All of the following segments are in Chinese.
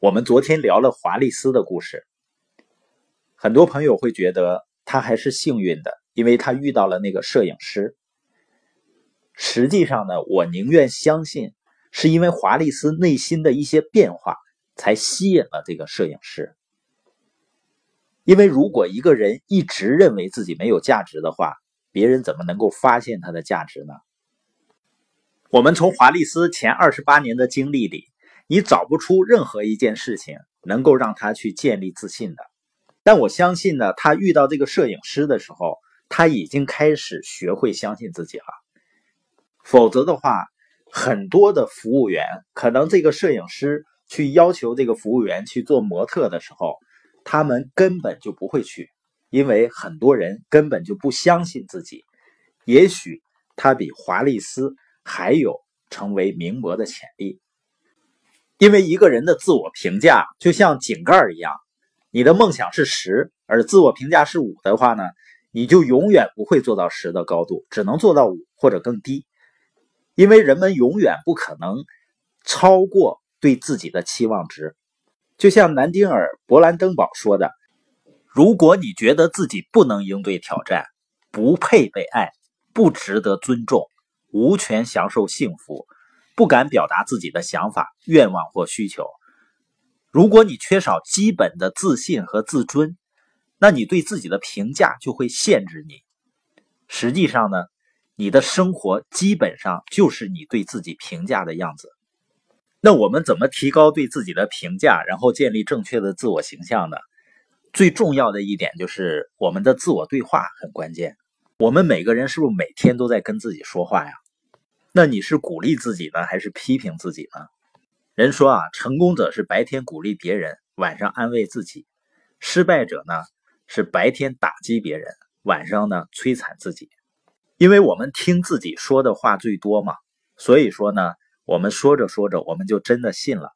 我们昨天聊了华丽丝的故事，很多朋友会觉得他还是幸运的，因为他遇到了那个摄影师。实际上呢，我宁愿相信是因为华丽丝内心的一些变化才吸引了这个摄影师。因为如果一个人一直认为自己没有价值的话，别人怎么能够发现他的价值呢？我们从华丽丝前二十八年的经历里，你找不出任何一件事情能够让他去建立自信的。但我相信呢，他遇到这个摄影师的时候，他已经开始学会相信自己了。否则的话，很多的服务员可能这个摄影师去要求这个服务员去做模特的时候，他们根本就不会去，因为很多人根本就不相信自己。也许他比华丽丝。还有成为名模的潜力，因为一个人的自我评价就像井盖一样，你的梦想是十，而自我评价是五的话呢，你就永远不会做到十的高度，只能做到五或者更低，因为人们永远不可能超过对自己的期望值。就像南丁尔·勃兰登堡说的：“如果你觉得自己不能应对挑战，不配被爱，不值得尊重。”无权享受幸福，不敢表达自己的想法、愿望或需求。如果你缺少基本的自信和自尊，那你对自己的评价就会限制你。实际上呢，你的生活基本上就是你对自己评价的样子。那我们怎么提高对自己的评价，然后建立正确的自我形象呢？最重要的一点就是我们的自我对话很关键。我们每个人是不是每天都在跟自己说话呀？那你是鼓励自己呢，还是批评自己呢？人说啊，成功者是白天鼓励别人，晚上安慰自己；失败者呢，是白天打击别人，晚上呢摧残自己。因为我们听自己说的话最多嘛，所以说呢，我们说着说着，我们就真的信了。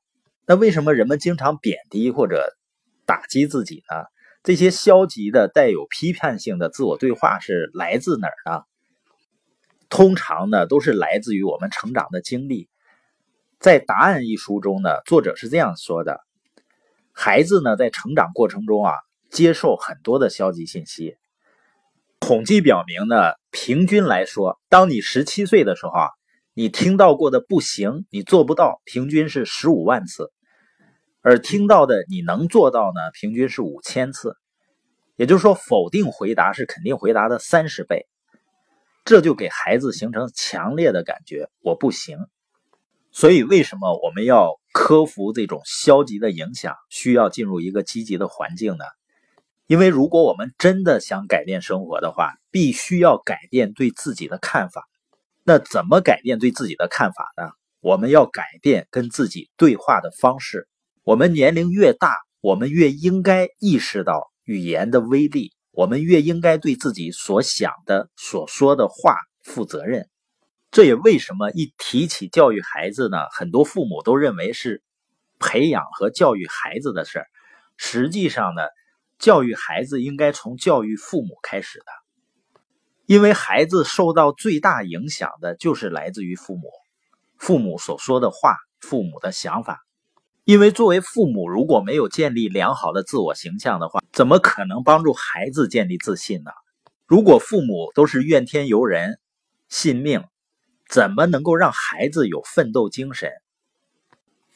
那为什么人们经常贬低或者打击自己呢？这些消极的、带有批判性的自我对话是来自哪儿呢？通常呢，都是来自于我们成长的经历。在《答案》一书中呢，作者是这样说的：孩子呢，在成长过程中啊，接受很多的消极信息。统计表明呢，平均来说，当你十七岁的时候啊，你听到过的“不行”，你做不到，平均是十五万次。而听到的你能做到呢？平均是五千次，也就是说，否定回答是肯定回答的三十倍，这就给孩子形成强烈的感觉，我不行。所以，为什么我们要克服这种消极的影响，需要进入一个积极的环境呢？因为如果我们真的想改变生活的话，必须要改变对自己的看法。那怎么改变对自己的看法呢？我们要改变跟自己对话的方式。我们年龄越大，我们越应该意识到语言的威力，我们越应该对自己所想的、所说的话负责任。这也为什么一提起教育孩子呢，很多父母都认为是培养和教育孩子的事儿。实际上呢，教育孩子应该从教育父母开始的，因为孩子受到最大影响的就是来自于父母，父母所说的话，父母的想法。因为作为父母，如果没有建立良好的自我形象的话，怎么可能帮助孩子建立自信呢？如果父母都是怨天尤人、信命，怎么能够让孩子有奋斗精神？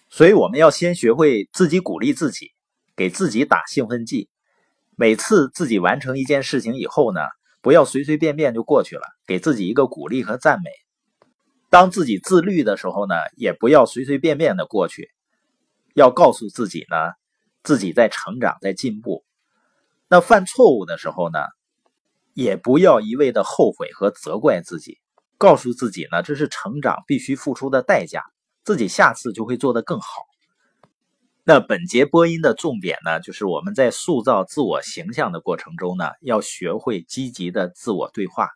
所以我们要先学会自己鼓励自己，给自己打兴奋剂。每次自己完成一件事情以后呢，不要随随便便就过去了，给自己一个鼓励和赞美。当自己自律的时候呢，也不要随随便便的过去。要告诉自己呢，自己在成长，在进步。那犯错误的时候呢，也不要一味的后悔和责怪自己，告诉自己呢，这是成长必须付出的代价，自己下次就会做得更好。那本节播音的重点呢，就是我们在塑造自我形象的过程中呢，要学会积极的自我对话。